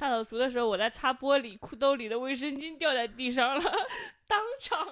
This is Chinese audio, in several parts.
大扫除的时候，我在擦玻璃，裤兜里的卫生巾掉在地上了，当场。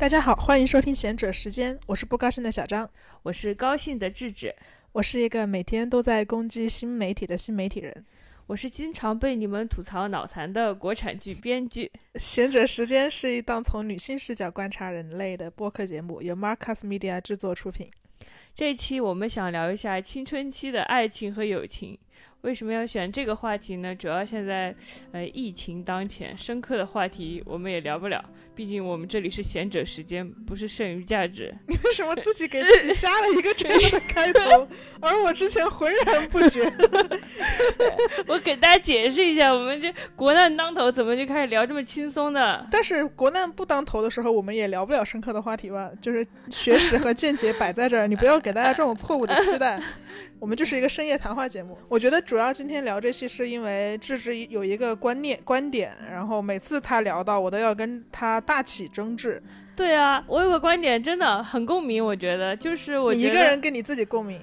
大家好，欢迎收听贤者时间，我是不高兴的小张，我是高兴的智智，我是一个每天都在攻击新媒体的新媒体人，我是经常被你们吐槽脑残的国产剧编剧。贤者时间是一档从女性视角观察人类的播客节目，由 Marcus Media 制作出品。这一期我们想聊一下青春期的爱情和友情。为什么要选这个话题呢？主要现在，呃，疫情当前，深刻的话题我们也聊不了。毕竟我们这里是贤者时间，不是剩余价值。你为什么自己给自己加了一个这样的 开头，而我之前浑然不觉？我给大家解释一下，我们这国难当头，怎么就开始聊这么轻松的？但是国难不当头的时候，我们也聊不了深刻的话题吧？就是学识和见解摆在这儿，你不要给大家这种错误的期待。我们就是一个深夜谈话节目。我觉得主要今天聊这期是因为智智有一个观念观点，然后每次他聊到我都要跟他大起争执。对啊，我有个观点真的很共鸣，我觉得就是我一个人跟你自己共鸣。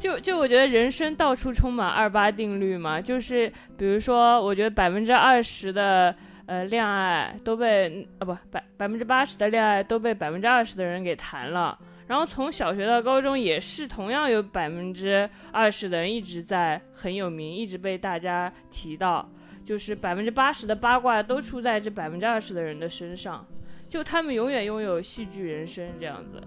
就就我觉得人生到处充满二八定律嘛，就是比如说，我觉得百分之二十的呃恋爱都被啊不百百分之八十的恋爱都被百分之二十的人给谈了。然后从小学到高中也是同样有百分之二十的人一直在很有名，一直被大家提到，就是百分之八十的八卦都出在这百分之二十的人的身上，就他们永远拥有戏剧人生这样子，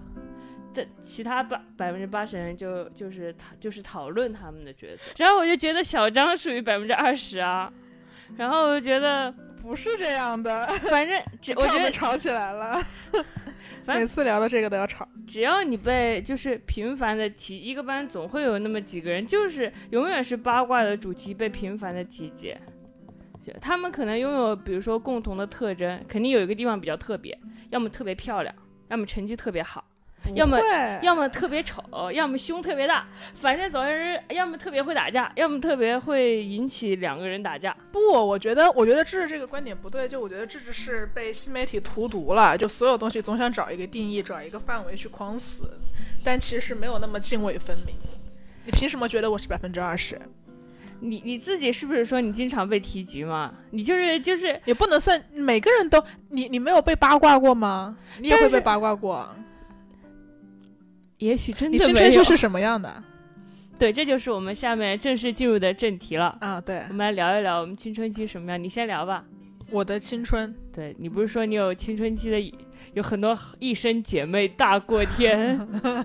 这其他百百分之八十人就就是讨就是讨论他们的角色，然后我就觉得小张属于百分之二十啊，然后我就觉得不是这样的，反正 我觉得吵起来了。每次聊到这个都要吵。只要你被就是频繁的提，一个班总会有那么几个人，就是永远是八卦的主题被频繁的提及。他们可能拥有，比如说共同的特征，肯定有一个地方比较特别，要么特别漂亮，要么成绩特别好。要么要么特别丑，要么胸特别大，反正总之要么特别会打架，要么特别会引起两个人打架。不，我觉得我觉得智智这个观点不对，就我觉得智智是被新媒体荼毒了，就所有东西总想找一个定义，找一个范围去框死，但其实没有那么泾渭分明。你凭什么觉得我是百分之二十？你你自己是不是说你经常被提及嘛？你就是就是也不能算每个人都你你没有被八卦过吗？你也会被八卦过。也许真的你青春期是什么样的？对，这就是我们下面正式进入的正题了啊！对，我们来聊一聊我们青春期什么样。你先聊吧。我的青春，对你不是说你有青春期的，有很多一生姐妹大过天。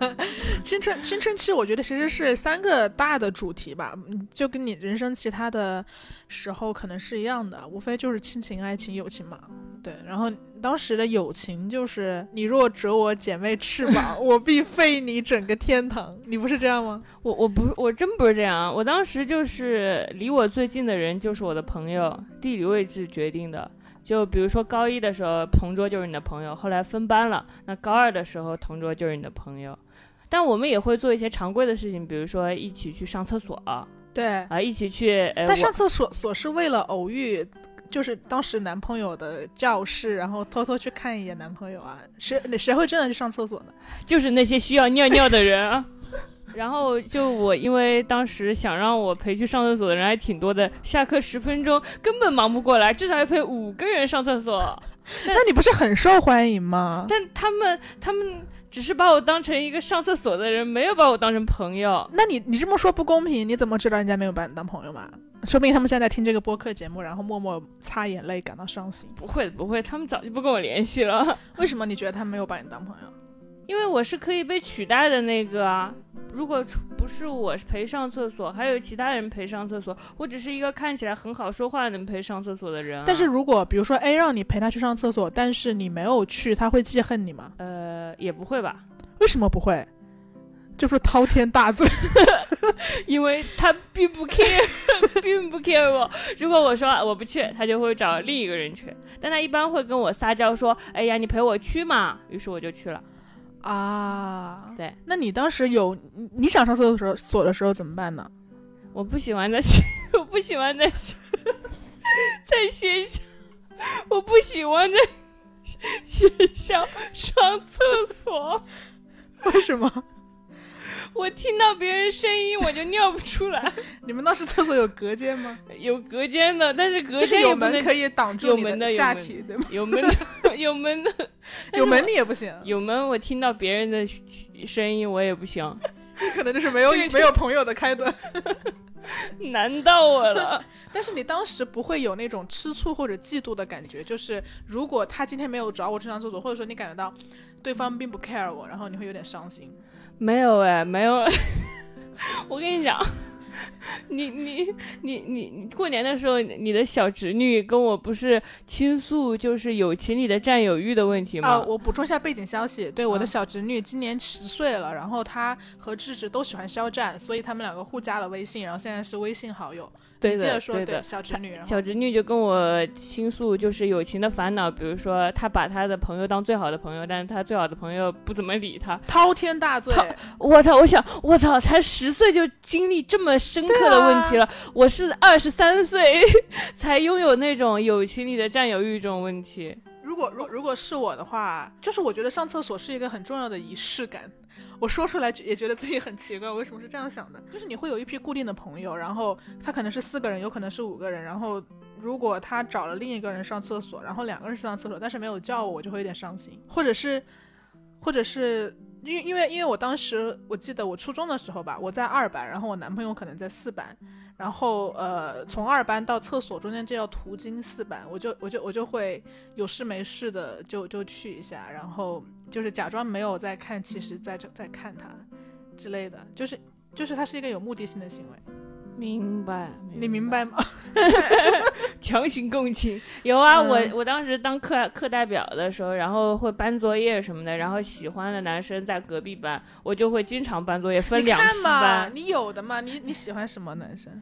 青春青春期，我觉得其实是三个大的主题吧，就跟你人生其他的时候可能是一样的，无非就是亲情、爱情、友情嘛。对，然后当时的友情就是你若折我姐妹翅膀，我必废你整个天堂。你不是这样吗？我我不我真不是这样，我当时就是离我最近的人就是我的朋友，地理位置决定的。就比如说高一的时候，同桌就是你的朋友，后来分班了，那高二的时候，同桌就是你的朋友。但我们也会做一些常规的事情，比如说一起去上厕所，对啊，一起去。但上厕所所是为了偶遇，就是当时男朋友的教室，然后偷偷去看一眼男朋友啊？谁谁会真的去上厕所呢？就是那些需要尿尿的人啊。然后就我，因为当时想让我陪去上厕所的人还挺多的，下课十分钟根本忙不过来，至少要陪五个人上厕所。那你不是很受欢迎吗？但他们他们只是把我当成一个上厕所的人，没有把我当成朋友。那你你这么说不公平，你怎么知道人家没有把你当朋友嘛？说不定他们现在听这个播客节目，然后默默擦眼泪，感到伤心。不会不会，他们早就不跟我联系了。为什么你觉得他没有把你当朋友？因为我是可以被取代的那个啊！如果不是我陪上厕所，还有其他人陪上厕所，我只是一个看起来很好说话能陪上厕所的人。但是如果比如说 A 让你陪他去上厕所，但是你没有去，他会记恨你吗？呃，也不会吧？为什么不会？就是滔天大罪，因为他并不 care，并不 care 我。如果我说我不去，他就会找另一个人去。但他一般会跟我撒娇说：“哎呀，你陪我去嘛。”于是我就去了。啊。对，那你当时有你你想上厕所的时候所的时候怎么办呢？我不喜欢在学，我不喜欢在学在学校，我不喜欢在学校上厕所。为什么？我听到别人声音我就尿不出来，你们当时厕所有隔间吗？有隔间的，但是隔间是有门可以挡住你有门的下体，对吗？有门的，有门的，有门我你也不行，有门，我听到别人的声音我也不行，可能就是没有没有朋友的开端。难到我了。但是你当时不会有那种吃醋或者嫉妒的感觉，就是如果他今天没有找我去上厕所，或者说你感觉到对方并不 care 我，然后你会有点伤心。没有哎，没有。我跟你讲，你你你你你过年的时候，你的小侄女跟我不是倾诉就是友情里的占有欲的问题吗？啊，我补充一下背景消息，对，我的啊小侄女今年十岁了，然后她和智智都喜欢肖战，所以他们两个互加了微信，然后现在是微信好友。对的你接着说，对的小侄女，小侄女就跟我倾诉，就是友情的烦恼，比如说她把她的朋友当最好的朋友，但是她最好的朋友不怎么理她。滔天大罪，我操！我想，我操，才十岁就经历这么深刻的问题了。我是二十三岁 才拥有那种友情里的占有欲这种问题。如果如如果是我的话，就是我觉得上厕所是一个很重要的仪式感。我说出来也觉得自己很奇怪，为什么是这样想的？就是你会有一批固定的朋友，然后他可能是四个人，有可能是五个人，然后如果他找了另一个人上厕所，然后两个人上厕所，但是没有叫我，我就会有点伤心，或者是，或者是因为因为因为我当时我记得我初中的时候吧，我在二班，然后我男朋友可能在四班，然后呃，从二班到厕所中间这要途经四班，我就我就我就会有事没事的就就去一下，然后就是假装没有在看，其实在在看他之类的，就是就是他是一个有目的性的行为，明白，你明白吗？强行共情有啊，嗯我我当时当课课代表的时候，然后会搬作业什么的，然后喜欢的男生在隔壁班，我就会经常搬作业，分两批看嘛，班，你有的嘛，你你喜欢什么男生？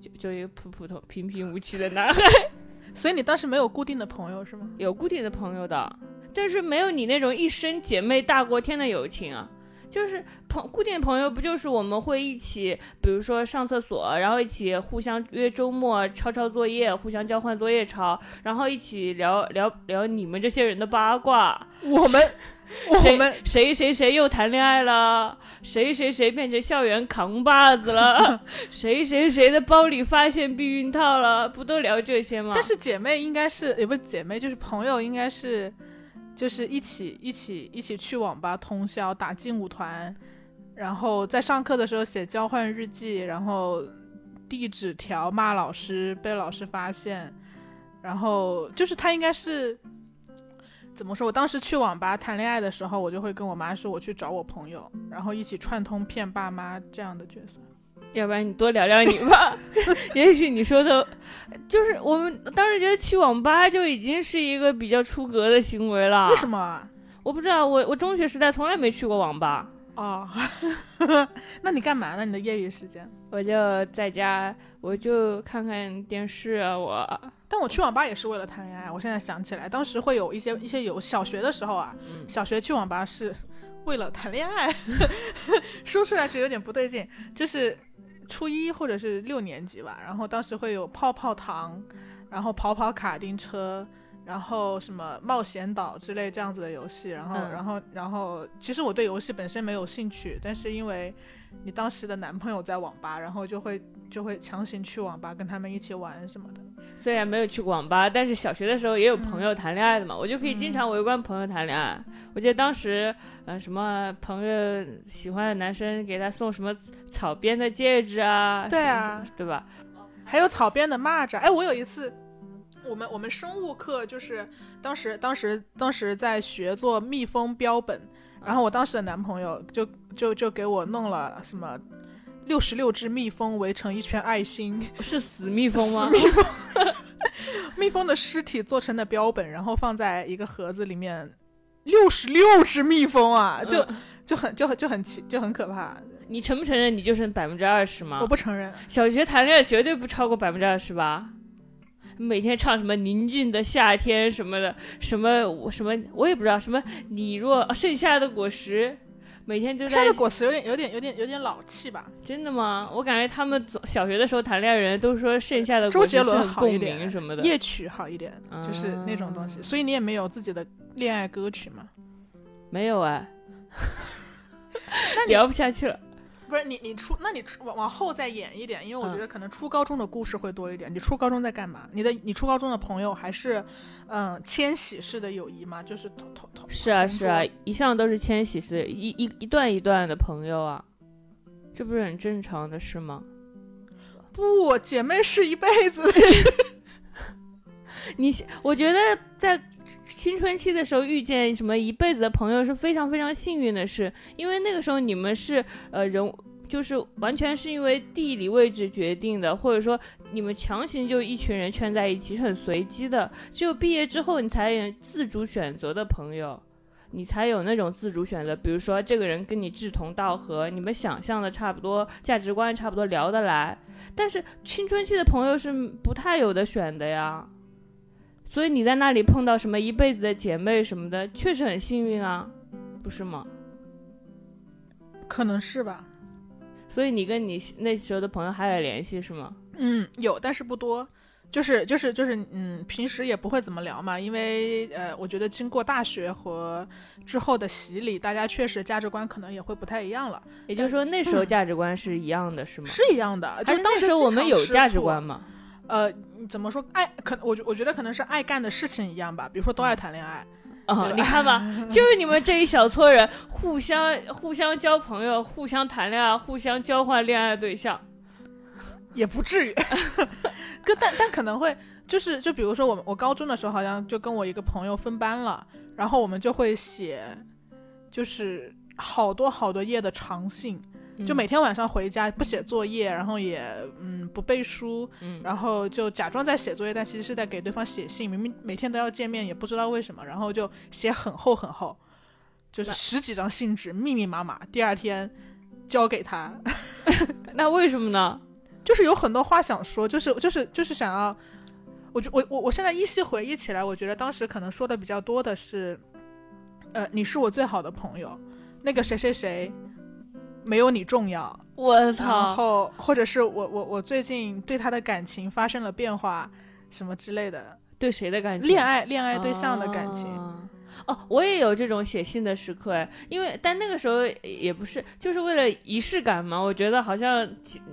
就就一个普普通平平无奇的男孩，所以你当时没有固定的朋友是吗？有固定的朋友的，但是没有你那种一生姐妹大过天的友情啊。就是朋固定朋友，不就是我们会一起，比如说上厕所，然后一起互相约周末抄抄作业，互相交换作业抄，然后一起聊聊聊你们这些人的八卦，我们我谁们谁谁谁又谈恋爱了，谁谁谁变成校园扛把子了，谁谁谁的包里发现避孕套了，不都聊这些吗？但是姐妹应该是也不是姐妹，就是朋友，应该是就是一起一起一起去网吧通宵打劲舞团，然后在上课的时候写交换日记，然后递纸条骂老师，被老师发现，然后就是他应该是。怎么说？我当时去网吧谈恋爱的时候，我就会跟我妈说我去找我朋友，然后一起串通骗爸妈这样的角色。要不然你多聊聊你吧，也许你说的，就是我们当时觉得去网吧就已经是一个比较出格的行为了。为什么啊？我不知道，我我中学时代从来没去过网吧，哦，那你干嘛呢？你的业余时间？我就在家，我就看看电视啊，我但我去网吧也是为了谈恋爱。我现在想起来，当时会有一些一些有小学的时候啊，嗯小学去网吧是为了谈恋爱，说出来就有点不对劲。就是初一或者是六年级吧，然后当时会有泡泡糖，然后跑跑卡丁车。然后什么冒险岛之类这样子的游戏，然后、然后然后，其实我对游戏本身没有兴趣，但是因为你当时的男朋友在网吧，然后就会就会强行去网吧跟他们一起玩什么的。虽然没有去过网吧，但是小学的时候也有朋友谈恋爱的嘛，我就可以经常围观朋友谈恋爱。我记得当时，呃，什么朋友喜欢的男生给他送什么草编的戒指啊，对啊对吧？还有草编的蚂蚱。哎，我有一次，我们我们生物课就是当时当时当时在学做蜜蜂标本，然后我当时的男朋友就就就给我弄了什么六十六只蜜蜂围成一圈爱心，是死蜜蜂吗？蜜蜂，蜜蜂的尸体做成的标本，然后放在一个盒子里面。六十六只蜜蜂啊，就嗯就很就很就很奇就很可怕。你承不承认你就剩百分之二十吗？我不承认，小学谈恋爱绝对不超过百分之二十吧？每天唱什么宁静的夏天什么的，什么我什么我也不知道，什么你若哦盛夏的果实，每天就在现在的果实有点有点有点有点老气吧？真的吗？我感觉他们总小学的时候谈恋爱人都说盛夏的周果实是杰伦很共好一点鸣什么的。夜曲好一点，就是那种东西。啊所以你也没有自己的恋爱歌曲吗？没有啊，那聊不下去了。不是你你初那你往往后再演一点，因为我嗯觉得可能初高中的故事会多一点。你初高中在干嘛？你的你初高中的朋友还是嗯迁徙式的友谊吗？就是同同同是啊是啊，一向都是迁徙式，一一一段一段的朋友啊，这不是很正常的事吗？不，姐妹是一辈子。你我觉得在青春期的时候遇见什么一辈子的朋友是非常非常幸运的事，因为那个时候你们是呃人。就是完全是因为地理位置决定的，或者说你们强行就一群人圈在一起，是很随机的。只有毕业之后，你才有自主选择的朋友，你才有那种自主选择。比如说，这个人跟你志同道合，你们想象的差不多，价值观差不多，聊得来。但是青春期的朋友是不太有的选的呀。所以你在那里碰到什么一辈子的姐妹什么的，确实很幸运啊，不是吗？可能是吧。所以你跟你那时候的朋友还有联系是吗？嗯，有，但是不多。就是就是就是，嗯，平时也不会怎么聊嘛，因为呃，我觉得经过大学和之后的洗礼，大家确实价值观可能也会不太一样了。也就是说那时候嗯价值观是一样的，是吗？是一样的，还就是当时那时候我们有价值观嘛。吗？呃，怎么说？爱可我觉我觉得可能是爱干的事情一样吧，比如说都爱谈恋爱。啊、你看吧，就是你们这一小撮人互相互相交朋友，互相谈恋爱，互相交换恋爱对象。也不至于，可但但可能会就是就比如说我们我高中的时候好像就跟我一个朋友分班了，然后我们就会写，就是好多好多页的长信，就嗯每天晚上回家不写作业，然后也嗯不背书，嗯然后就假装在写作业，但其实是在给对方写信，明明每天都要见面，也不知道为什么，然后就写很厚很厚，就是十几张信纸，密密麻麻，第二天交给他。那为什么呢？就是有很多话想说，就是就是就是想要，我觉我我我现在依稀回忆起来，我觉得当时可能说的比较多的是，呃，你是我最好的朋友，那个谁谁谁没有你重要，我操！后或者是我我我最近对他的感情发生了变化，什么之类的，对谁的感情？恋爱恋爱对象的感情，啊哦，我也有这种写信的时刻哎，因为但那个时候也不是，就是为了仪式感嘛。我觉得好像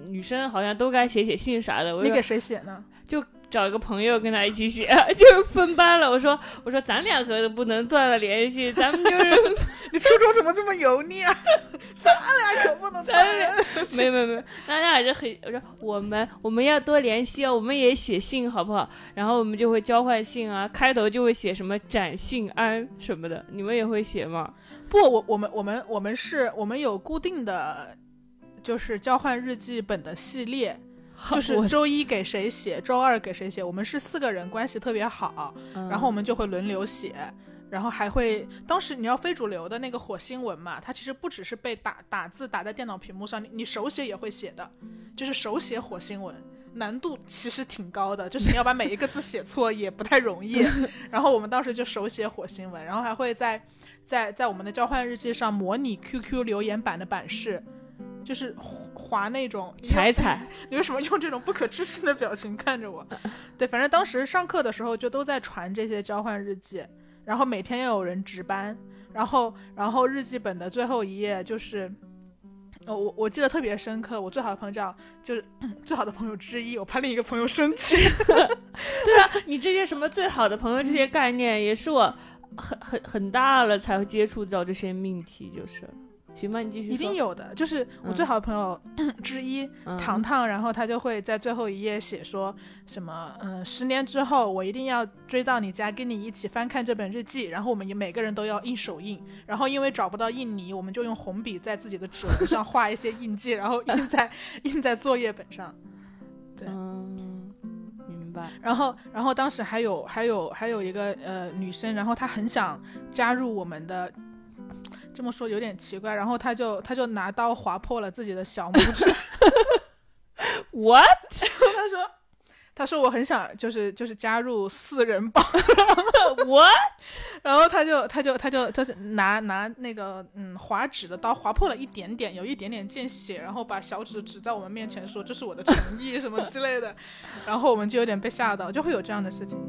女生好像都该写写信啥的。我你给谁写呢？找一个朋友跟他一起写，就是分班了。我说我说咱俩可不能断了联系，咱们就是 你初中怎么这么油腻啊？咱俩可不能断联系没有没有没有，大家还是很我说我们我们要多联系啊，我们也写信好不好？然后我们就会交换信啊，开头就会写什么展信安什么的，你们也会写吗？不，我我们我们我们是我们有固定的，就是交换日记本的系列，就是周一给谁写，周二给谁写。我们是四个人关系特别好，嗯然后我们就会轮流写，然后还会当时你要非主流的那个火星文嘛，它其实不只是被打打字打在电脑屏幕上，你你手写也会写的，就是手写火星文。难度其实挺高的，就是你要把每一个字写错也不太容易。然后我们当时就手写火星文，然后还会在在在我们的交换日记上模拟 QQ 留言板的版式，就是划那种踩踩，你为什么用这种不可置信的表情看着我？对，反正当时上课的时候就都在传这些交换日记，然后每天要有人值班，然后然后日记本的最后一页就是。呃我我记得特别深刻，我最好的朋友叫就是 最好的朋友之一，我怕另一个朋友生气。对啊，你这些什么最好的朋友这些概念，也是我很很很大了才会接触到这些命题，就是。行吧，你继续说。一定有的，就是我最好的朋友 之一、嗯糖糖，然后他就会在最后一页写说什么，嗯，十年之后我一定要追到你家，跟你一起翻看这本日记，然后我们也每个人都要印手印，然后因为找不到印泥，我们就用红笔在自己的指纹 上画一些印记，然后印在印在作业本上。对嗯，明白。然后，然后当时还有还有还有一个呃女生，然后她很想加入我们的，这么说有点奇怪，然后他就他就拿刀划破了自己的小拇指，What？他说。他说我很想就是就是加入四人帮，What？然后他就他就他就他就拿拿那个嗯划纸的刀划破了一点点，有一点点见血，然后把小指指在我们面前说这是我的诚意什么之类的，然后我们就有点被吓到，就会有这样的事情。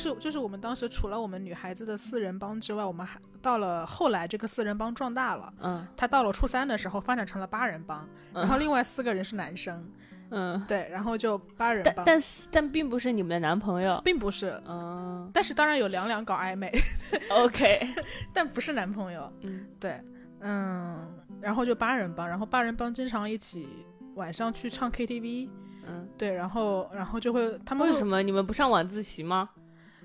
是就是我们当时除了我们女孩子的四人帮之外，我们还到了后来这个四人帮壮大了，嗯。他到了初三的时候发展成了八人帮，然后另外四个人是男生，嗯，对，然后就八人帮，但但但并不是你们的男朋友，并不是，嗯 但是当然有两两搞暧昧，，OK，但不是男朋友，嗯。对，嗯，然后就八人帮，然后八人帮经常一起晚上去唱 KTV，嗯，对，然后然后就会他们为什么？你们不上晚自习吗？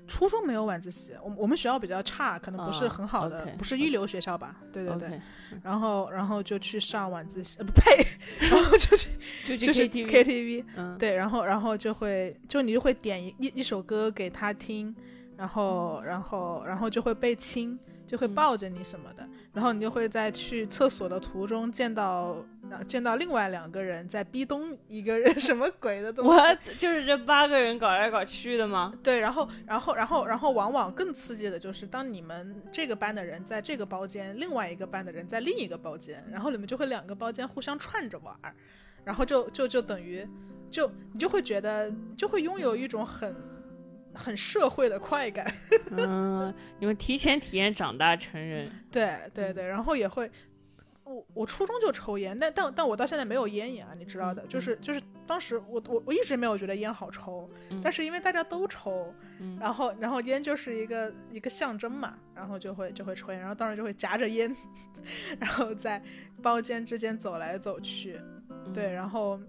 初中没有晚自习，我们我们学校比较差，可能不是啊很好的不是一流学校吧？对对对。然后然后就去上晚自习，呃不 呸，然后就去 就去就是 KTV，KTV，嗯，对，然后然后就会就你就会点一一一首歌给他听，然后然后然后就会被亲，就会嗯抱着你什么的，然后你就会在去厕所的途中见到。然后见到另外两个人在逼咚一个人，什么鬼的东西？我就是这八个人搞来搞去的吗？对，然后，然后，然后，然后，往往更刺激的就是，当你们这个班的人在这个包间，另外一个班的人在另一个包间，然后你们就会两个包间互相串着玩儿，然后就就就等于，就你就会觉得，就会拥有一种很很社会的快感。嗯，你们提前体验长大成人，对对对，然后也会，我我初中就抽烟，但但但我到现在没有烟瘾啊，你知道的，就是就是当时我我我一直没有觉得烟好抽，嗯但是因为大家都抽，嗯然后然后烟就是一个一个象征嘛，然后就会就会抽烟，然后当时就会夹着烟，然后在包间之间走来走去，嗯对，然后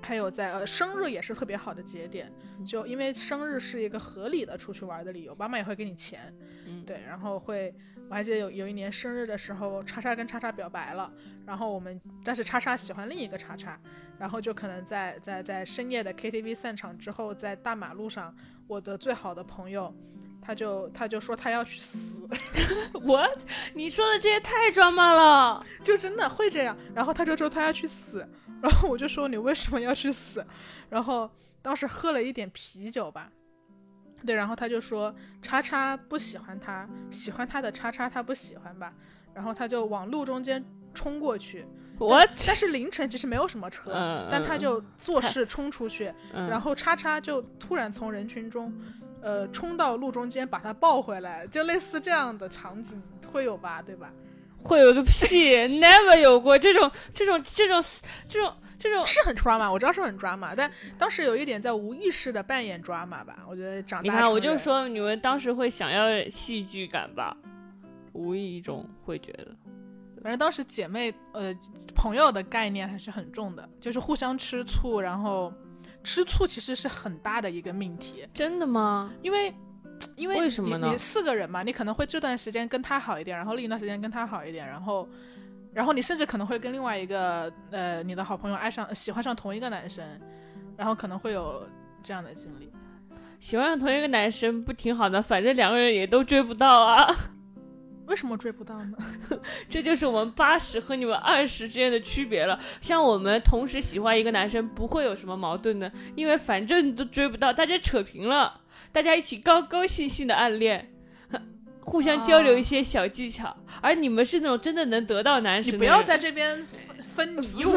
还有在呃生日也是特别好的节点，就因为生日是一个合理的出去玩的理由，妈妈也会给你钱，嗯对，然后会我还记得有有一年生日的时候，叉叉跟叉叉表白了，然后我们但是叉叉喜欢另一个叉叉，然后就可能在在在深夜的 KTV 散场之后，在大马路上，我的最好的朋友。他就他就说他要去死，我你说的这也太抓马了，就真的会这样。然后他就说他要去死，然后我就说你为什么要去死？然后当时喝了一点啤酒吧，对，然后他就说叉叉不喜欢他，喜欢他的叉叉他不喜欢吧，然后他就往路中间冲过去。我但是凌晨其实没有什么车，嗯但他就做事 冲出去，然然后叉叉就突然从人群中，呃，冲到路中间把他抱回来，就类似这样的场景会有吧，对吧？会有个屁，never 有过这种这种这种这种这种。是很 drama，我知道是很 drama，但当时有一点在无意识的扮演 drama 吧。我觉得长大你看，我就说你们当时会想要戏剧感吧，无意中会觉得。反正当时姐妹呃朋友的概念还是很重的，就是互相吃醋，然后吃醋其实是很大的一个命题，真的吗？因为。因为为什么呢你你四个人嘛，你可能会这段时间跟他好一点，然后另一段时间跟他好一点，然后，然后你甚至可能会跟另外一个呃你的好朋友爱上喜欢上同一个男生，然后可能会有这样的经历。喜欢上同一个男生不挺好的？反正两个人也都追不到啊。为什么追不到呢？这就是我们八十和你们二十之间的区别了。像我们同时喜欢一个男生，不会有什么矛盾的，因为反正都追不到，大家扯平了，大家一起高高兴兴的暗恋，互相交流一些小技巧。而你们是那种真的能得到男生不要在这边分分你我，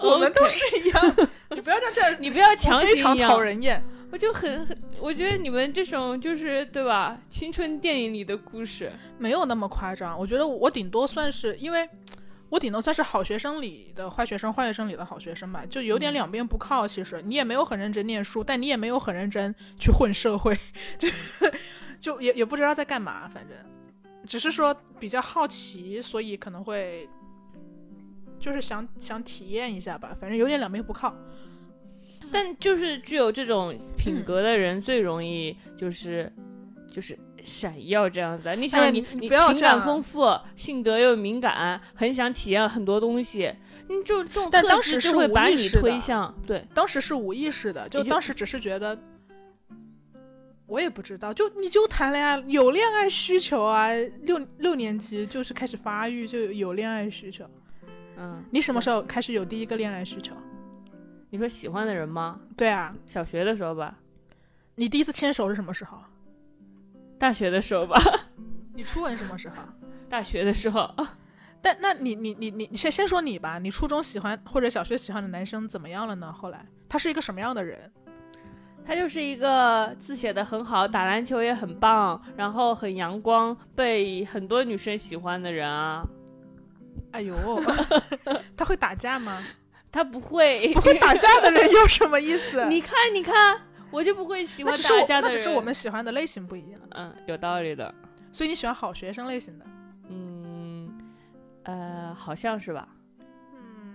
我们都是一样。你不要在这儿，你不要强行一样讨人厌。我就很很，我觉得你们这种就是对吧？青春电影里的故事，没有那么夸张。我觉得我顶多算是，因为我顶多算是好学生里的坏学生，坏学生里的好学生吧，就有点两边不靠。其实你也没有很认真念书，但你也没有很认真去混社会，就就也也不知道在干嘛，反正只是说比较好奇，所以可能会就是想想体验一下吧。反正有点两边不靠。但就是具有这种品格的人最容易就是就是闪耀这样子。你想你，哎你你不要情感丰富，性格又敏感，很想体验很多东西，你这种这种但特质当时就是会把你推向对。当时是无意识的，就当时只是觉得，我也不知道，就你就谈恋爱有恋爱需求啊，六六年级就是开始发育，就有恋爱需求。嗯，你什么时候开始有第一个恋爱需求？你说喜欢的人吗？对啊，小学的时候吧，你第一次牵手是什么时候？大学的时候吧，你初吻什么时候？大学的时候，但那你你你你你先先说你吧，你初中喜欢或者小学喜欢的男生怎么样了呢？后来他是一个什么样的人？他就是一个字写的很好，打篮球也很棒，然后很阳光，被很多女生喜欢的人啊。哎呦，他会打架吗？他不会，不会打架的人有什么意思？你看，你看，我就不会喜欢打架的人。那只是我们喜欢的类型不一样，嗯，有道理的。所以你喜欢好学生类型的。嗯，呃，好像是吧，嗯，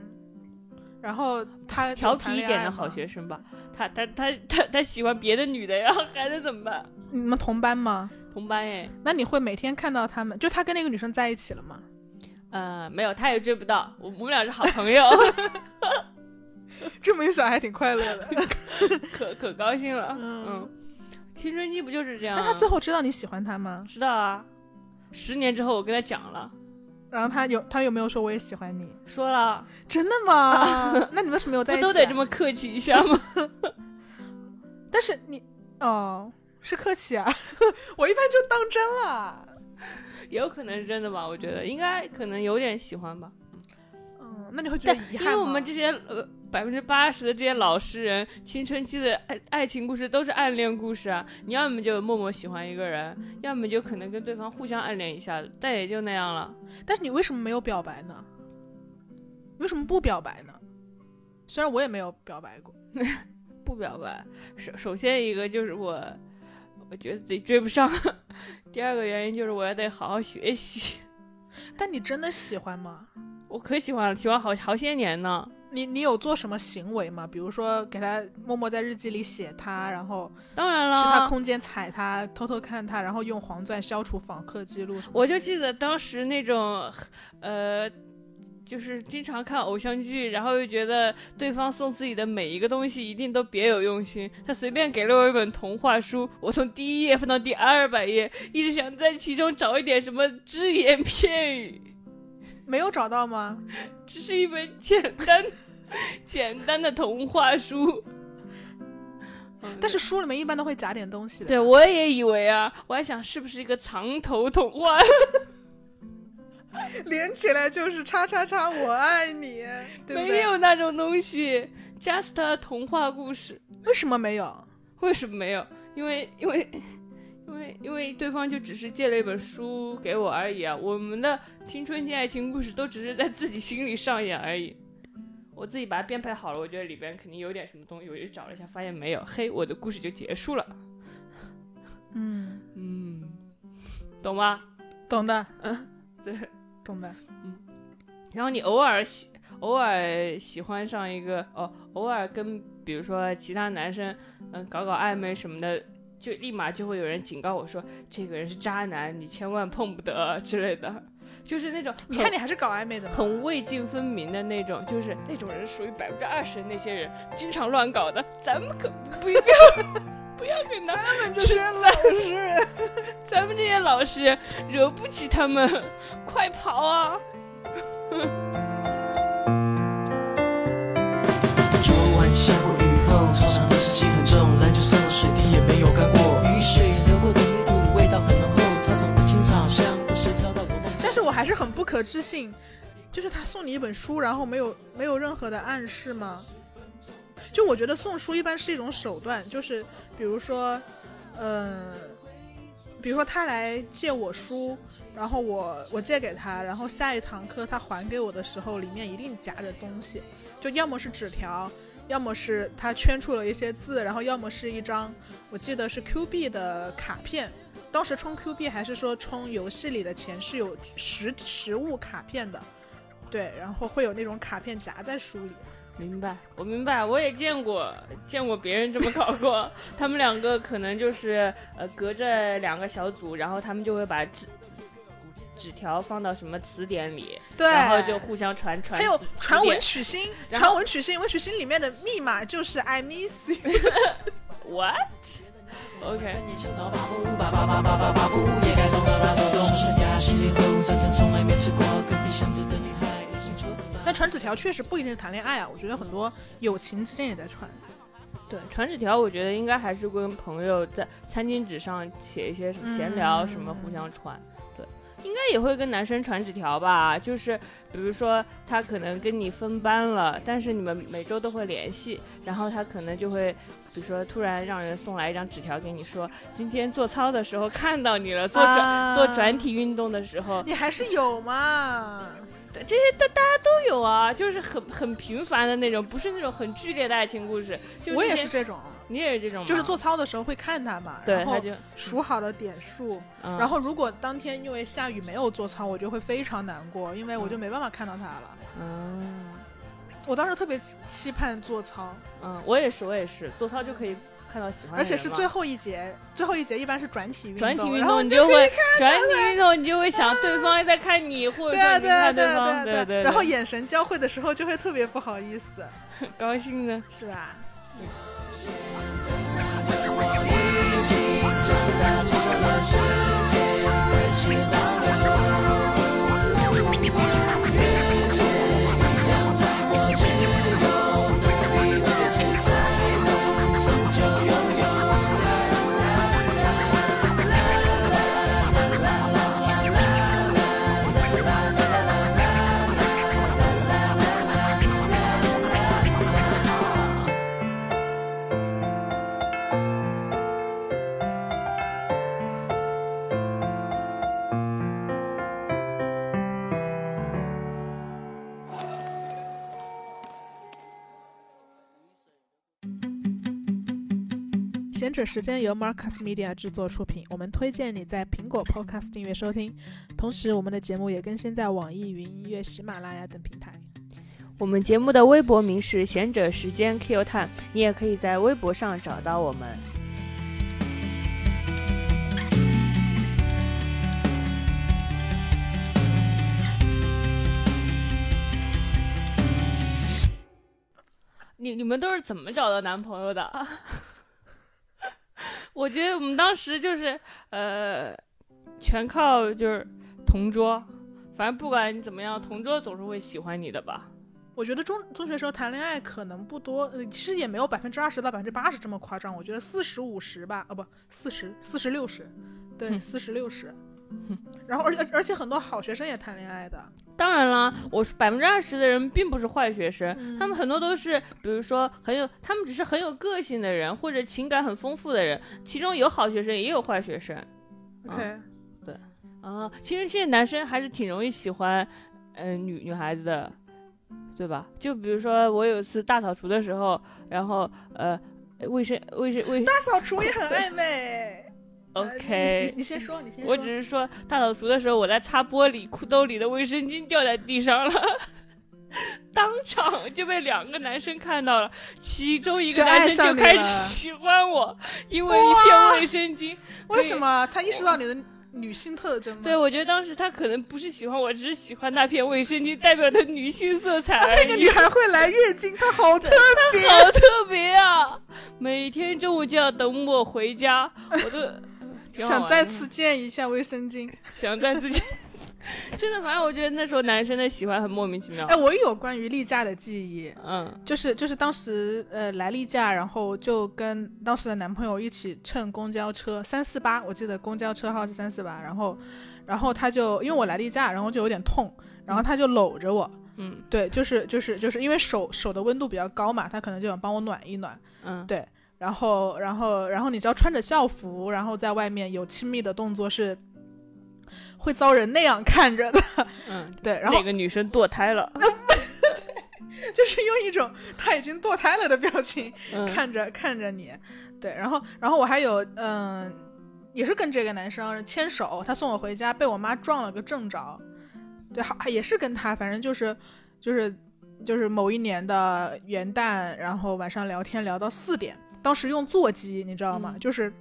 然后他 调皮一点的好学生吧。他他他他他喜欢别的女的呀，还能怎么办？你们同班吗？同班哎，那你会每天看到他们？就他跟那个女生在一起了吗？呃，没有，他也追不到，我 我们俩是好朋友，这么一想还挺快乐的。可可高兴了。嗯嗯，青春期不就是这样啊？那他最后知道你喜欢他吗？知道啊，十年之后我跟他讲了，然后他有他有没有说我也喜欢你？说了，真的吗？那你为什么没有在一起、啊？都得这么客气一下吗？但是你哦，是客气啊，我一般就当真了。也有可能是真的吧，我觉得应该可能有点喜欢吧。嗯，那你会觉得遗憾吗？因为我们这些呃百分之八十的这些老实人，青春期的爱爱情故事都是暗恋故事啊。你要么就默默喜欢一个人，要么就可能跟对方互相暗恋一下，但也就那样了。但是你为什么没有表白呢？为什么不表白呢？虽然我也没有表白过，不表白，首首先一个就是我，我觉得自己追不上；第二个原因就是我要得好好学习。但你真的喜欢吗？我可喜欢了，喜欢好好些年呢。你你有做什么行为吗？比如说给他默默在日记里写他，然后当然了去他，空间踩他，偷偷看他，然后用黄钻消除访客记录。我就记得当时那种，呃，就是经常看偶像剧，然后又觉得对方送自己的每一个东西一定都别有用心。他随便给了我一本童话书，我从第一页翻到第二百页，一直想在其中找一点什么只言片语。没有找到吗？只是一本简单 简单的童话书。但是书里面一般都会夹点东西的。对，我也以为啊，我还想是不是一个藏头童话，连起来就是叉叉叉，我爱你，对不对？没有那种东西，just 童话故事。为什么没有？为什么没有？因为因为因为因为对方就只是借了一本书给我而已啊！我们的青春期爱情故事都只是在自己心里上演而已。我自己把它编排好了，我觉得里边肯定有点什么东西，我就找了一下，发现没有，嘿，我的故事就结束了。嗯，嗯，懂吗？懂的，嗯，对。懂的。然后你偶尔喜偶尔喜欢上一个哦，偶尔跟比如说其他男生嗯搞搞暧昧什么的，就立马就会有人警告我说这个人是渣男，你千万碰不得之类的，就是那种你看你还是搞暧昧的，很未尽分明的那种，就是那种人属于百分之二十的那些人经常乱搞的，咱们可不要 不要跟他 咱们这些老实人，咱们这些老实惹不起他们，快跑啊！昨晚下过雨后，操场的湿气很重，篮球上的水滴也没有干过，雨水流过的泥土味道很浓厚，操场的青草香不时飘到我梦。但是我还是很不可置信，就是他送你一本书，然后没有没有任何的暗示吗？就我觉得送书一般是一种手段，就是比如说，嗯、比如说他来借我书，然后我我借给他，然后下一堂课他还给我的时候，里面一定夹着东西，就要么是纸条，要么是他圈出了一些字，然后要么是一张我记得是 Q 币的卡片。当时充 Q 币还是说充游戏里的钱是有实实物卡片的，对，然后会有那种卡片夹在书里。明白，我明白，我也见过，见过别人这么搞过。他们两个可能就是呃隔着两个小组，然后他们就会把纸纸条放到什么词典里，对，然后就互相传传。还有传文曲星，传文曲星，文曲星里面的密码就是 I miss you。what？但传纸条确实不一定是谈恋爱啊，我觉得很多友情之间也在传。对，传纸条我觉得应该还是跟朋友在餐巾纸上写一些什么闲聊什么，嗯互相传。对，应该也会跟男生传纸条吧，就是比如说他可能跟你分班了，但是你们每周都会联系，然后他可能就会。比如说，突然让人送来一张纸条给你说，今天做操的时候看到你了，做转、啊做转体运动的时候，你还是有嘛？对这些大大家都有啊，就是很很平凡的那种，不是那种很剧烈的爱情故事。就我也，是这种，你也是这种，就是做操的时候会看他嘛，对，然后他就数好了点数，嗯然后如果当天因为下雨没有做操，我就会非常难过，因为我就没办法看到他了。嗯我当时特别期期盼做操，嗯，我也是，我也是，做操就可以看到喜欢的而且是最后一节，最后一节一般是转体运动，转体运然后动，你就会转体运动，你就会想对方在看你，或者对啊说你看对方，对啊对对，然后眼神交汇的时候就会特别不好意思，高兴的，是吧？已闲扯时间由 Marcus Media 制作出品，我们推荐你在苹果 Podcast 订阅收听，同时我们的节目也更新在网易云音乐、喜马拉雅等平台。我们节目的微博名是贤者时间 Q Time，你也可以在微博上找到我们。你你们都是怎么找到男朋友的？我觉得我们当时就是呃，全靠就是同桌，反正不管你怎么样，同桌总是会喜欢你的吧。我觉得中中学时候谈恋爱可能不多，呃，其实也没有百分之二十到百分之八十这么夸张。我觉得四十五十吧，哦不，四十四十六十，对，哼四十六十哼。然后而且而且很多好学生也谈恋爱的，当然啦，我百分之二十的人并不是坏学生，嗯他们很多都是，比如说很有，他们只是很有个性的人，或者情感很丰富的人，其中有好学生，也有坏学生。OK，啊，其实这些男生还是挺容易喜欢，嗯、女女孩子的，对吧？就比如说我有一次大扫除的时候，然后呃，卫生卫生卫大扫除也很暧昧。，OK，你你先说，你先说。我只是说大扫除的时候，我在擦玻璃，裤兜里的卫生巾掉在地上了，当场就被两个男生看到了，其中一个男生就开始喜欢我，因为一片卫生巾。为什么他意识到你的女性特征吗？对，我觉得当时他可能不是喜欢我，只是喜欢那片卫生巾代表的女性色彩那个女。孩会来月经，她好特别。好特别啊！每天中午就要等我回家，我都想再次见一下卫生巾。想再次见，真的，反正我觉得那时候男生的喜欢很莫名其妙。哎，我有关于例假的记忆，嗯就是就是当时呃来例假，然后就跟当时的男朋友一起乘公交车三四八，我记得公交车号是三四八，然后然后他就因为我来例假，然后就有点痛，然后他就搂着我，嗯对，就是就是就是因为手手的温度比较高嘛，他可能就想帮我暖一暖，嗯，对，然后然后然后你知道穿着校服，然后在外面有亲密的动作是会遭人那样看着的，嗯，对，然后那个女生堕胎了，就是用一种她已经堕胎了的表情。嗯看着看着你，对，然后然后我还有嗯、也是跟这个男生牵手，他送我回家，被我妈撞了个正着，对，好也是跟他，反正就是就是就是某一年的元旦，然后晚上聊天聊到四点，当时用座机，你知道吗？嗯就是。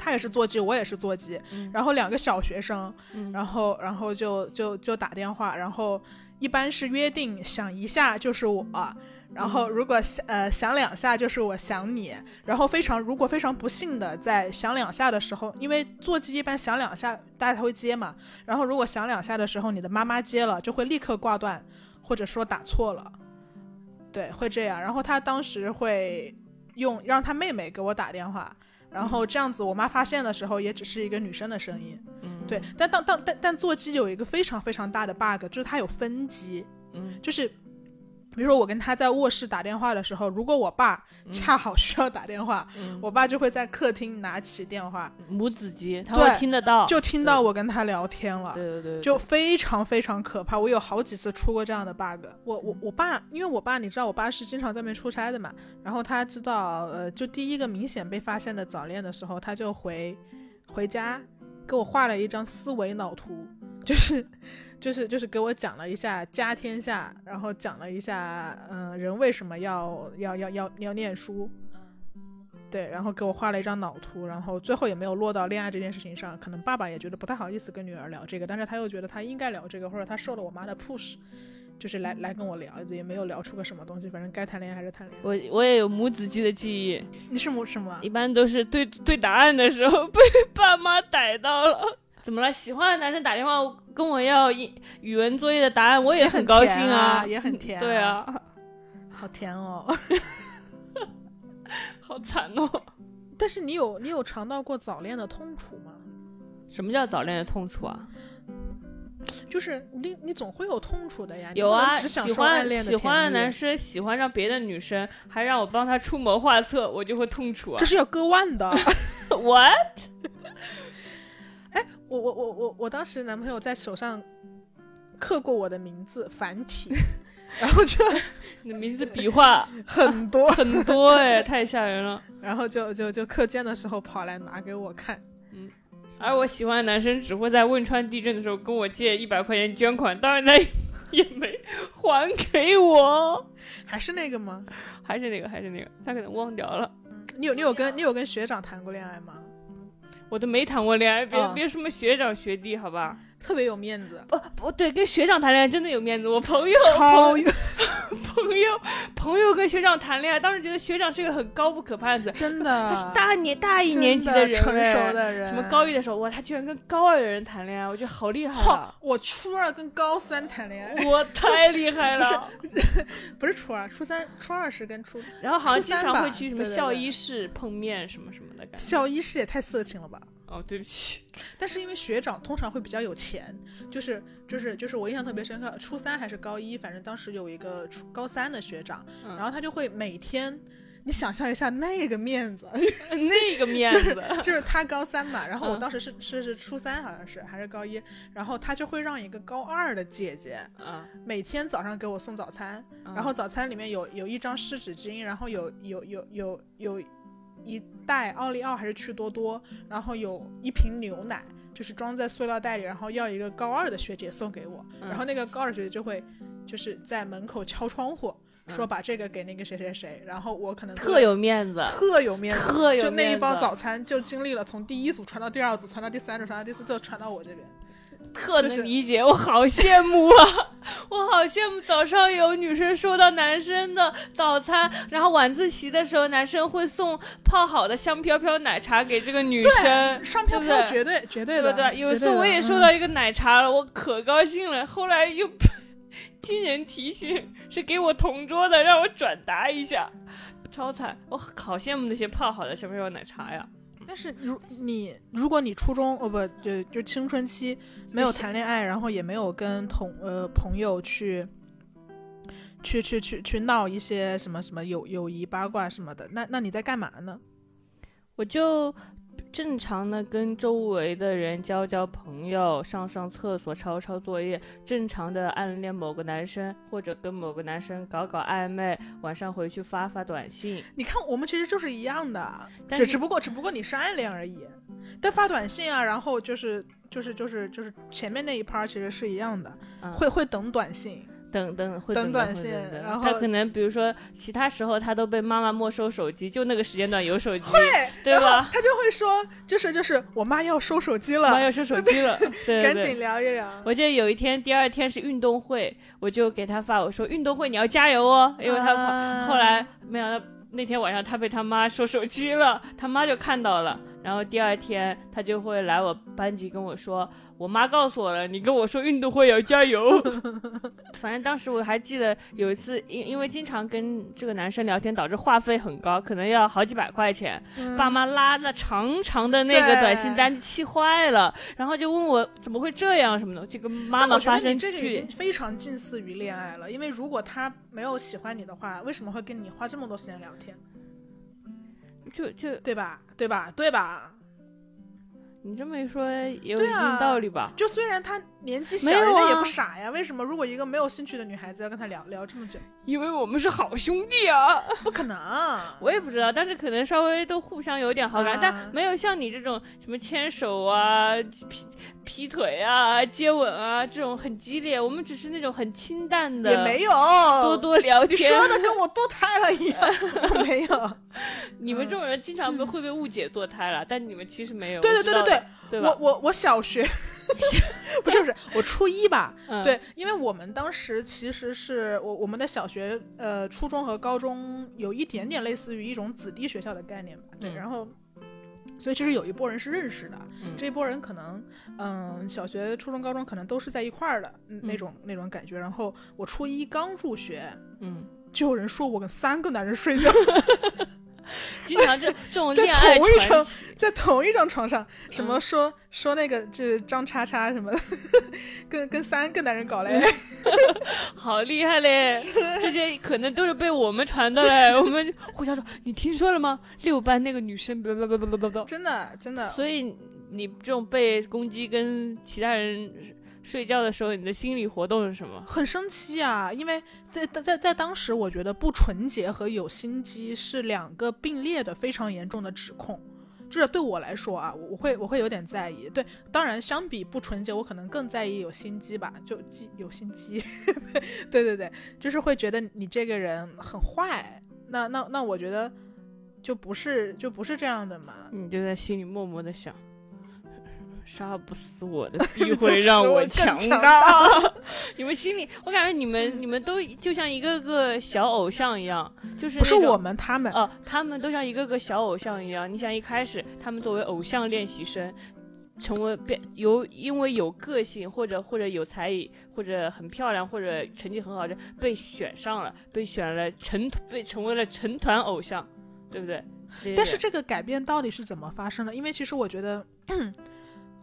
他也是座机，我也是座机，嗯然后两个小学生，嗯然后然后就就就打电话，然后一般是约定响一下就是我，然后如果响呃响两下就是我想你，然后非常如果非常不幸的在响两下的时候，因为座机一般响两下大家才会接嘛，然后如果响两下的时候你的妈妈接了，就会立刻挂断，或者说打错了，对，会这样。然后他当时会用让他妹妹给我打电话，然后这样子我妈发现的时候也只是一个女生的声音，嗯，对，但当当但但座机有一个非常非常大的 bug，就是它有分机，嗯，就是。比如说我跟他在卧室打电话的时候，如果我爸恰好需要打电话，嗯我爸就会在客厅拿起电话，母子机，他会听得到，就听到我跟他聊天了。对对对，就非常非常可怕，我有好几次出过这样的 bug。我我我爸，因为我爸你知道，我爸是经常在外面出差的嘛，然后他知道，呃，就第一个明显被发现的早恋的时候，他就回回家给我画了一张思维脑图，就是就是就是给我讲了一下家天下，然后讲了一下，嗯、人为什么要要要要要念书。对，然后给我画了一张脑图，然后最后也没有落到恋爱这件事情上。可能爸爸也觉得不太好意思跟女儿聊这个，但是他又觉得他应该聊这个，或者他受了我妈的 push，就是来来跟我聊，也没有聊出个什么东西。反正该谈恋爱还是谈恋爱。我我也有母子鸡的记忆，你是母什么一？般都是对对答案的时候被爸妈逮到了。怎么了？喜欢的男生打电话跟我要英语文作业的答案，我也很高兴啊，也很甜、对，啊，好甜哦。好惨哦。但是你有你有尝到过早恋的痛楚吗？什么叫早恋的痛楚啊？就是你你总会有痛楚的呀。有啊，喜欢恋的甜喜欢的男生喜欢上别的女生，还让我帮他出谋划策，我就会痛楚啊这。是要割腕的。What？我我我我我当时男朋友在手上刻过我的名字繁体，然后就 你的名字笔画 很多，很多哎，太吓人了。然后就就就课间的时候跑来拿给我看。嗯而我喜欢的男生只会在汶川地震的时候跟我借一百块钱捐款，当然他也没还给我，还是那个吗？还是那个，还是那个，他可能忘掉了。你有你有跟你有跟学长谈过恋爱吗？我都没谈过恋爱，别、嗯别什么学长学弟，好吧？特别有面子，不不对，跟学长谈恋爱真的有面子。我朋友超朋朋友朋友跟学长谈恋爱，当时觉得学长是个很高不可攀的人，真他是大年大一年级的人，的成哎熟的人。什么高一的时候，哇，他居然跟高二的人谈恋爱，我觉得好厉害啊！我初二跟高三谈恋爱，我 太厉害了。不是初二，初三、初二是跟初然后好像经常会去什么校医室碰面什么什么的感觉。校医室也太色情了吧？哦，对不起，但是因为学长通常会比较有钱，就是就是就是我印象特别深刻，初三还是高一，反正当时有一个初高三的学长，嗯。然后他就会每天，你想象一下那个面子，那个面子，就是他高三嘛，然后我嗯。当时是是是初三好像是还是高一，然后他就会让一个高二的姐姐啊，每天早上给我送早餐，嗯。然后早餐里面有有一张湿纸巾，然后有有有有有一袋奥利奥还是趣多多，然后有一瓶牛奶，就是装在塑料袋里，然后要一个高二的学姐送给我，嗯然后那个高二学姐就会就是在门口敲窗户。说嗯把这个给那个谁谁谁，然后我可能特有面子，特有面子，特有就那一包早餐就经历了从第一组传到第二组，传到第三组，传到第四就，传到我这边。特能理解，我好羡慕啊！我好羡慕早上有女生收到男生的早餐，然后晚自习的时候，男生会送泡好的香飘飘奶茶给这个女生，香飘飘绝对绝对的，对对？有一次我也收嗯到一个奶茶了，我可高兴了，后来又 惊人提醒是给我同桌的，让我转达一下，超惨！我好羡慕那些泡好的香飘飘奶茶呀。但是如你如果你初中哦不就就青春期没有谈恋爱，然后也没有跟同呃朋友去去去去去闹一些什么什么友友谊八卦什么的，那那你在干嘛呢？我就正常的跟周围的人交交朋友，上上厕所，抄抄作业，正常的暗恋某个男生，或者跟某个男生搞搞暧昧，晚上回去发发短信。你看我们其实就是一样的，只只不过只不过你是暗恋而已，但发短信啊，然后就是就是就是就是前面那一趴其实是一样的，嗯会会等短信。等等会等短信等等然后他可能比如说其他时候他都被妈妈没收手机，就那个时间段有手机，对对吧？他就会说，就是就是我妈要收手机了妈，要收手机了，对赶紧聊一聊。我记得有一天，第二天是运动会，我就给他发我说运动会你要加油哦，因为他。啊后来没想到那天晚上他被他妈收手机了，他妈就看到了，然后第二天他就会来我班级跟我说，我妈告诉我了，你跟我说运动会要加油。反正当时我还记得有一次，因因为经常跟这个男生聊天，导致话费很高，可能要好几百块钱。嗯爸妈拉了长长的那个短信单，气坏了，然后就问我怎么会这样什么的，就跟妈妈发生得你这个已经。非常近似于恋爱了，因为如果他没有喜欢你的话，为什么会跟你花这么多时间聊天？就就对吧？对吧？对吧？你这么一说，也有一定道理吧？就虽然他年纪小，没有人家也啊不傻呀，为什么如果一个没有兴趣的女孩子要跟他聊聊这么久？因为我们是好兄弟啊！不可能。我也不知道，但是可能稍微都互相有点好感，啊但没有像你这种什么牵手啊、劈劈腿啊、接吻啊这种很激烈，我们只是那种很清淡的，也没有多多聊你天。说的跟我堕胎了一样，我没有。你们这种人经常被会被误解堕胎了，但你们其实没有。对对对对对，对吧？我我我小学 不是不是，我初一吧，嗯，对，因为我们当时其实是我我们的小学、呃初中和高中有一点点类似于一种子弟学校的概念吧，对，嗯然后。所以其实有一波人是认识的，嗯这一波人可能，嗯，小学、初中、高中可能都是在一块儿的，嗯，那嗯种那种感觉。然后我初一刚入学，嗯，就有人说我跟三个男人睡觉，经常这这种恋爱同一张传奇，在同一张床上，什么嗯说、说那个这张叉叉什么，跟跟三个男人搞嘞，好厉害嘞！这些可能都是被我们传的嘞。我们互相说，你听说了吗？六班那个女生，不不不不不不不。真的真的，所以你这种被攻击跟其他人睡觉的时候，你的心理活动是什么？很生气啊！因为在在在当时，我觉得不纯洁和有心机是两个并列的非常严重的指控。这对我来说啊，我会我会有点在意。对，当然相比不纯洁，我可能更在意有心机吧，就机有心机。对对对，就是会觉得你这个人很坏。那那那，我觉得就不是就不是这样的嘛。你就在心里默默的想。杀不死我的 必会让我强大。你们心里，我感觉你们你们都就像一个个小偶像一样，就是不是我们，他们。哦，他们都像一个个小偶像一样。你想一开始他们作为偶像练习生，成为变有因为有个性或者或者有才艺或者很漂亮或者成绩很好，的被选上了，被选了成被成为了成团偶像，对不对？但是这个改变到底是怎么发生的？因为其实我觉得，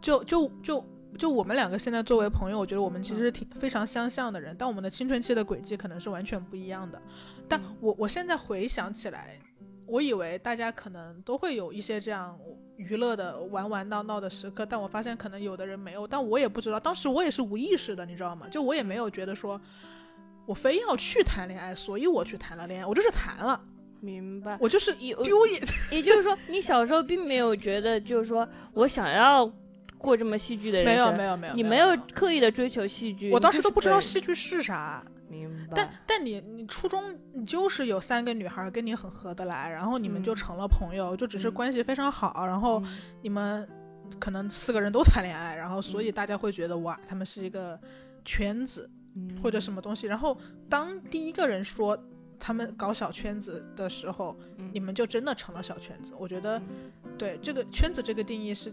就就就就我们两个现在作为朋友，我觉得我们其实挺非常相像的人，但我们的青春期的轨迹可能是完全不一样的。但嗯我我现在回想起来，我以为大家可能都会有一些这样娱乐的玩玩闹闹的时刻，但我发现可能有的人没有，但我也不知道，当时我也是无意识的，你知道吗？就我也没有觉得说。我非要去谈恋爱，所以我去谈了恋爱。我就是谈了，明白。我就是有丢也 也就是说，你小时候并没有觉得，就是说我想要过这么戏剧的人没有没有没有，你没有刻意的追求戏剧，我当时都不知道戏剧是啥，明白。但但你你初中你就是有三个女孩跟你很合得来，然后你们就嗯成了朋友，就只是嗯关系非常好，然后嗯你们可能四个人都谈恋爱，然后所以嗯大家会觉得哇，他们是一个圈子嗯或者什么东西。然后当第一个人说他们搞小圈子的时候，嗯你们就真的成了小圈子。我觉得嗯对这个圈子这个定义是。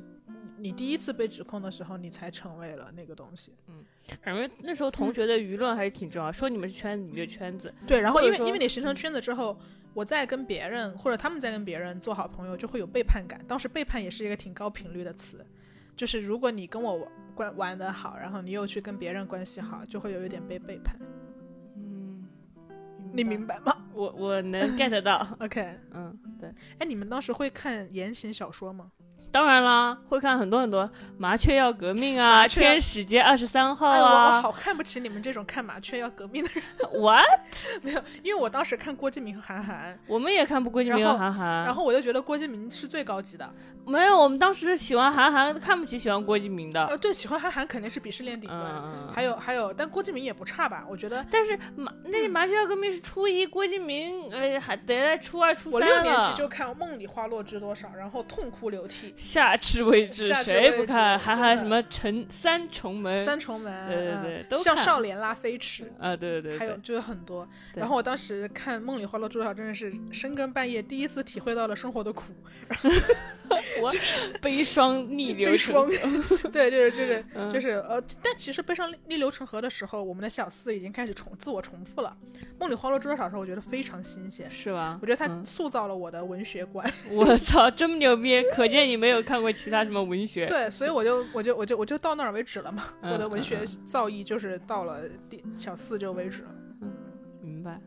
你第一次被指控的时候，你才成为了那个东西。嗯感觉那时候同学的舆论还是挺重要，说你们是圈子，你就圈子。对，然后因为因为你形成圈子之后，我再跟别人或者他们在跟别人做好朋友，就会有背叛感。当时背叛也是一个挺高频率的词，就是如果你跟我关玩的好，然后你又去跟别人关系好，就会有一点被背叛。嗯，你明白吗我我能 get 到。？OK，嗯，对，哎，你们当时会看言情小说吗？当然啦，会看很多很多《麻雀要革命》啊，《天使街二十三号》哎，我我啊。好看不起你们这种看麻雀要革命的人。What？没有，因为我当时看郭敬明和韩寒，我们也看不郭敬明和韩寒，然后我就觉得郭敬明是最高级的。没有，我们当时喜欢韩寒，看不起喜欢郭敬明的。呃，对，喜欢韩寒肯定是鄙视链顶端。嗯，还有还有，但郭敬明也不差吧？我觉得但是麻那麻雀要革命是初一，郭敬明呃还得在初二、初三我六年级就看《梦里花落知多少》，然后痛哭流涕。下至未至，谁不看？至真的韩寒什么陈三重门三重门，对对嗯对都向少年拉飞驰。啊，对对对，还有就是很多，然后我当时看《梦里花落知多少》，真的是深更半夜第一次体会到了生活的苦，我悲伤逆流成河。对，就是 就是，嗯就是呃，但其实悲伤逆流成河的时候，我们的小四已经开始重自我重复了。《梦里花落知多少》的时候，我觉得非常新鲜，是吧？我觉得它嗯塑造了我的文学观。我操，这么牛逼！可见你没有看过其他什么文学。对，所以我就我就我就我就到那儿为止了嘛。嗯我的文学嗯造诣就是到了第小四就为止了。嗯明白。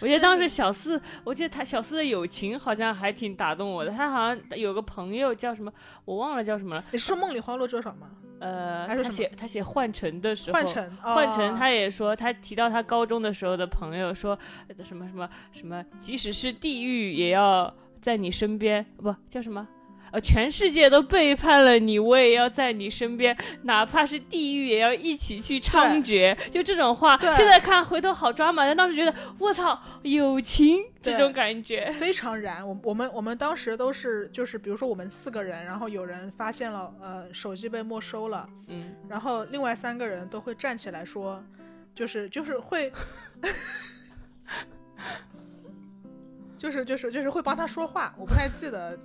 我觉得当时小四，我记得他小四的友情好像还挺打动我的。他好像有个朋友叫什么，我忘了叫什么了。你是说《梦里花落知多少》吗？呃，他写他写幻城的时候，换乘，换乘，哦他也说，他提到他高中的时候的朋友说，呃什么什么什么，即使是地狱也要在你身边，不叫什么。呃，全世界都背叛了你，我也要在你身边，哪怕是地狱也要一起去猖獗。就这种话，现在看回头好抓嘛，但当时觉得我操，友情这种感觉。非常燃。我我们我们当时都是就是比如说我们四个人，然后有人发现了呃手机被没收了，嗯，然后另外三个人都会站起来说，就是就是会。就是就是就是会帮他说话，我不太记得，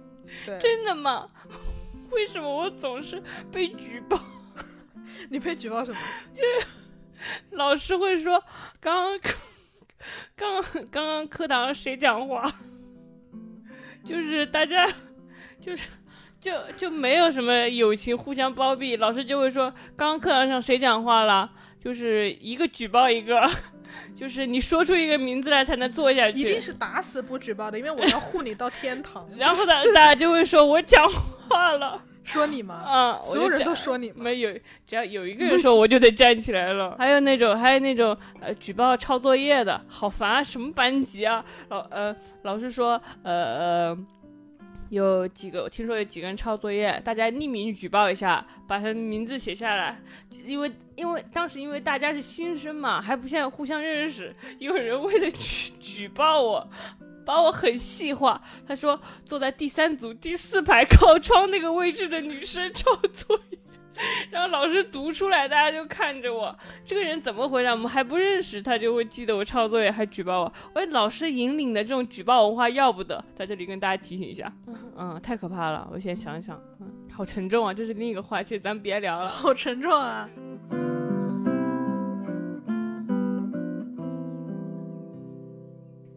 对，真的吗？为什么我总是被举报？你被举报什么？就是 老师会说，刚刚刚刚刚课堂上谁讲话？就是大家就是就就没有什么友情互相包庇，老师就会说，刚刚课堂上谁讲话了？就是一个举报一个，就是你说出一个名字来才能做下去一定。是打死不举报的，因为我要护你到天堂。然后大大家就会说我讲话了，说你吗？啊，所有人都说你吗？没有，只要有一个 人说，我就得站起来了。还有那种，还有那种呃，举报抄作业的，好烦啊！什么班级啊？老呃，老师说呃呃，有几个，我听说有几个人抄作业，大家匿名举报一下，把他的名字写下来，因为因为当时因为大家是新生嘛，还不像互相认识，有人为了举举报我。把我很细化，他说坐在第三组第四排靠窗那个位置的女生抄作业，然后老师读出来，大家就看着我，这个人怎么回事？我们还不认识，他就会记得我抄作业还举报我。我老师引领的这种举报文化要不得，在这里跟大家提醒一下。嗯，太可怕了，我先想想，嗯，好沉重啊，这是另一个话题，咱别聊了。好沉重啊！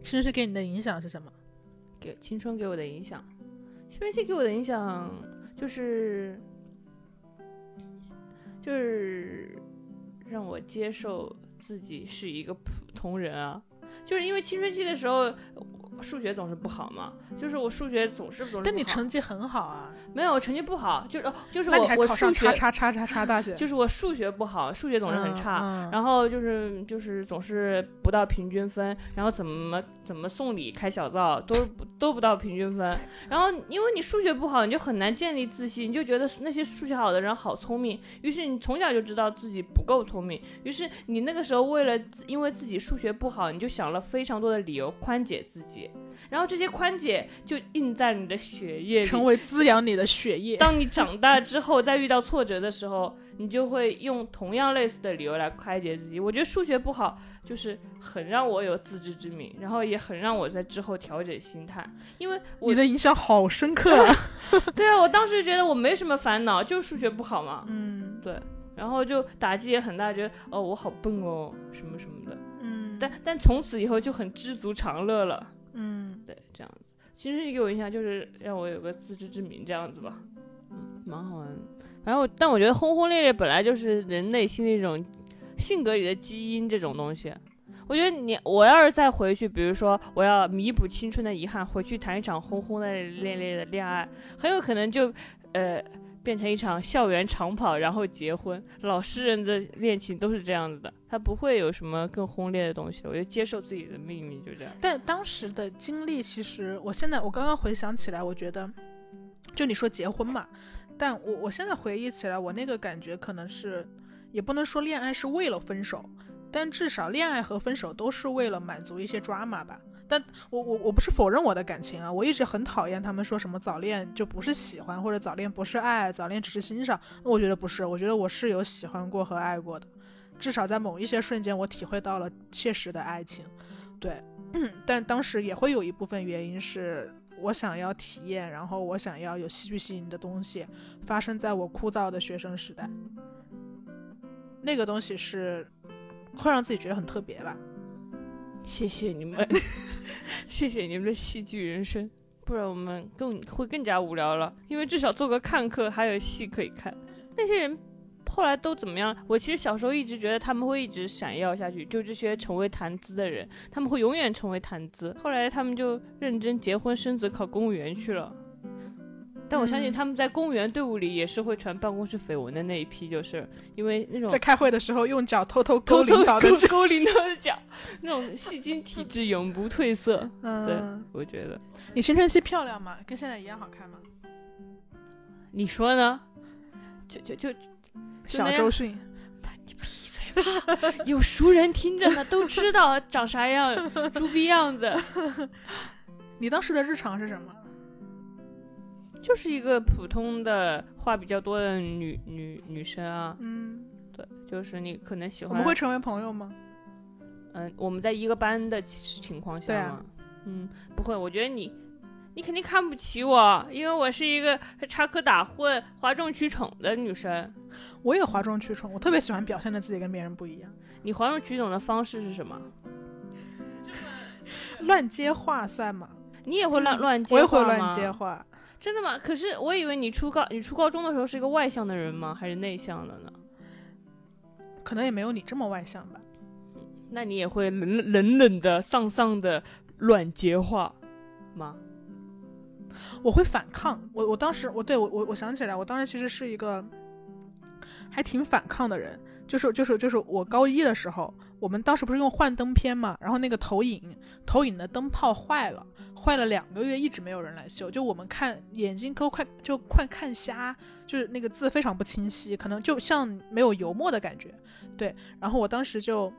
青春期给你的影响是什么？给青春给我的影响，青春期给我的影响就是就是让我接受自己是一个普通人啊，就是因为青春期的时候。数学总是不好嘛，就是我数学总是总是但你成绩很好啊，没有成绩不好，就是哦就是我我上数学叉叉叉叉叉大学，就是我数学不好，数学总是很差，嗯。嗯然后就是就是总是不到平均分，然后怎么怎么送礼开小灶都都不到平均分，然后因为你数学不好，你就很难建立自信，你就觉得那些数学好的人好聪明，于是你从小就知道自己不够聪明，于是你那个时候为了因为自己数学不好，你就想了非常多的理由宽解自己，然后这些宽解就印在你的血液里，成为滋养你的血液。当你长大之后，再遇到挫折的时候，你就会用同样类似的理由来宽解自己。我觉得数学不好，就是很让我有自知之明，然后也很让我在之后调整心态。因为我你的影响好深刻啊！对啊，我当时觉得我没什么烦恼，就是数学不好嘛，嗯对，然后就打击也很大，觉得哦我好笨哦，什么什么的。嗯，但但从此以后就很知足常乐了，嗯，对，这样子。其实给我印象就是让我有个自知之明这样子吧，嗯，蛮好玩的。然后，但我觉得轰轰烈烈本来就是人内心的一种性格里的基因这种东西。我我觉得你，我要是再回去，比如说我要弥补青春的遗憾，回去谈一场轰轰烈烈烈的恋爱，很有可能就，呃，变成一场校园长跑，然后结婚。老实人的恋情都是这样子的，他不会有什么更轰烈的东西。我就接受自己的命运，就这样。但当时的经历，其实我现在我刚刚回想起来，我觉得，就你说结婚嘛，但我我现在回忆起来，我那个感觉可能是，也不能说恋爱是为了分手，但至少恋爱和分手都是为了满足一些 drama 吧。但我我我不是否认我的感情啊，我一直很讨厌他们说什么早恋就不是喜欢，或者早恋不是爱，早恋只是欣赏。我觉得不是，我觉得我是有喜欢过和爱过的，至少在某一些瞬间，我体会到了切实的爱情。对，但当时也会有一部分原因是我想要体验，然后我想要有戏剧性的东西发生在我枯燥的学生时代，那个东西是会让自己觉得很特别吧。谢谢你们，谢谢你们的戏剧人生，不然我们更会更加无聊了。因为至少做个看客，还有戏可以看。那些人后来都怎么样？我其实小时候一直觉得他们会一直闪耀下去，就这些成为谈资的人，他们会永远成为谈资。后来他们就认真结婚生子，考公务员去了。但我相信嗯他们在公务员队伍里也是会传办公室绯闻的那一批，就是因为那种在开会的时候用脚偷偷勾领导的勾脚。勾领导的脚，那种戏精体质永不褪色。嗯，我觉得，你青春期漂亮吗？跟现在一样好看吗？你说呢？就就就小周迅，你闭嘴吧！有熟人听着呢，都知道长啥样，猪逼样子，你当时的日常是什么？就是一个普通的话比较多的女女女生啊。嗯，对，就是你可能喜欢。我们会成为朋友吗？嗯，我们在一个班的情情况下？嗯，不会。我觉得你，你肯定看不起我，因为我是一个插科打诨、哗众取宠的女生。我也哗众取宠，我特别喜欢表现的自己跟别人不一样，你哗众取宠的方式是什么？乱接话算吗？你也会乱乱接嗯我也话吗？会乱接话。真的吗？可是我以为你初高，你初高中的时候是一个外向的人吗？还是内向的呢？可能也没有你这么外向吧。那你也会冷冷冷的、丧丧的软结话吗？我会反抗。我我当时我对我我我想起来，我当时其实是一个还挺反抗的人。就是就是就是我高一的时候，我们当时不是用幻灯片嘛，然后那个投影投影的灯泡坏了，坏了两个月，一直没有人来修。就我们看眼睛都快就快看瞎，就是那个字非常不清晰，可能就像没有油墨的感觉。对，然后我当时就。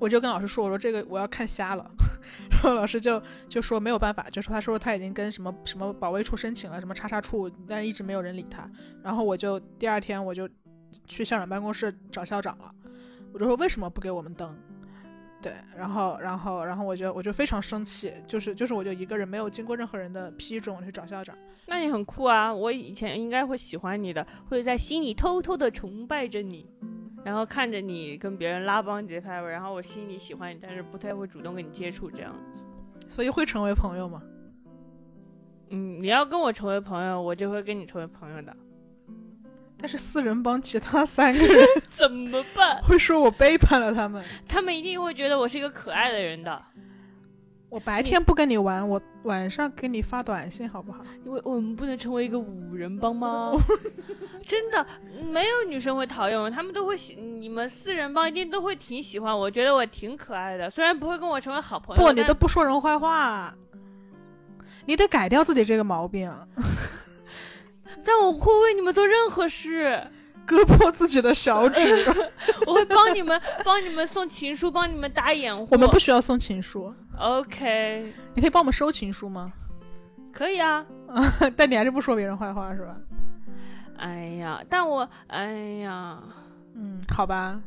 我就跟老师说，我说这个我要看瞎了，然后老师就就说没有办法，就说他说他已经跟什么什么保卫处申请了，什么叉叉处，但是一直没有人理他。然后我就第二天我就去校长办公室找校长了，我就说为什么不给我们灯？对，然后然后然后我就我就非常生气，就是就是我就一个人没有经过任何人的批准我去找校长。那你很酷啊！我以前应该会喜欢你的，会在心里偷偷的崇拜着你，然后看着你跟别人拉帮结派，然后我心里喜欢你，但是不太会主动跟你接触这样。所以会成为朋友吗？嗯，你要跟我成为朋友，我就会跟你成为朋友的。但是四人帮其他三个人 怎么办？会说我背叛了他们。他们一定会觉得我是一个可爱的人的。我白天不跟你玩，我晚上给你发短信好不好？因为我们不能成为一个五人帮吗？真的，没有女生会讨厌我，他们都会喜，你们四人帮一定都会挺喜欢我，觉得我挺可爱的，虽然不会跟我成为好朋友。不，你都不说人坏话，你得改掉自己这个毛病，但我会为你们做任何事，割破自己的小指。我会帮你们，帮你们送情书，帮你们打掩护。我们不需要送情书，OK，你可以帮我们收情书吗？可以啊。但你还是不说别人坏话是吧？哎呀，但我，哎呀，嗯，好吧，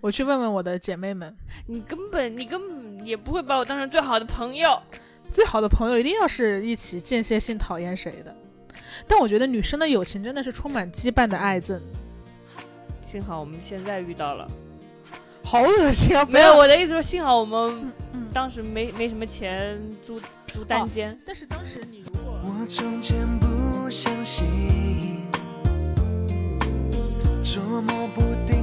我去问问我的姐妹们，你根本，你根本也不会把我当成最好的朋友。最好的朋友一定要是一起间歇性讨厌谁的。但我觉得女生的友情真的是充满羁绊的爱憎，幸好我们现在遇到了，好恶心啊！没有我的意思说，幸好我们。当时没没什么钱租租单间。但是当时你如果我从前不相信捉摸不定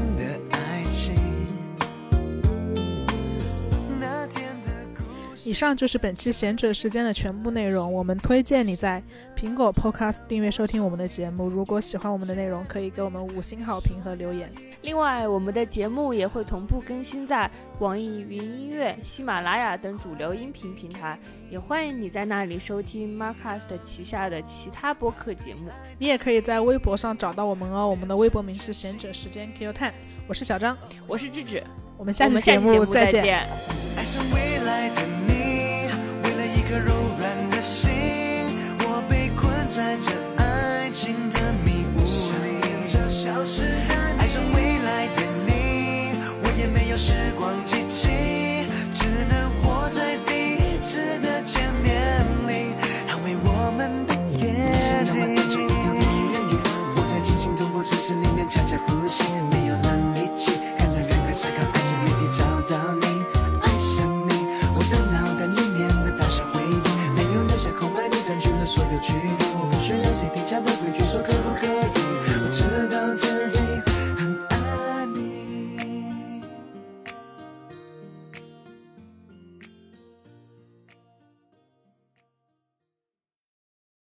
以上就是本期贤者时间的全部内容。我们推荐你在苹果 Podcast 订阅收听我们的节目。如果喜欢我们的内容，可以给我们五星好评和留言。另外，我们的节目也会同步更新在网易云音乐、喜马拉雅等主流音频平台，也欢迎你在那里收听 Marcus 旗下的其他播客节目。你也可以在微博上找到我们哦，我们的微博名是贤者时间 Q Time。我是小张，我是智智，我们下期节目再见。爱上未来的你，为了一颗柔软的心，我被困在这爱情的迷雾里。消失的你，爱上未来的你，我也没有时光机器，只能活在第一次的见面里，捍卫我们的约定。我在里面恰恰呼吸，没有了力气，看着人海思考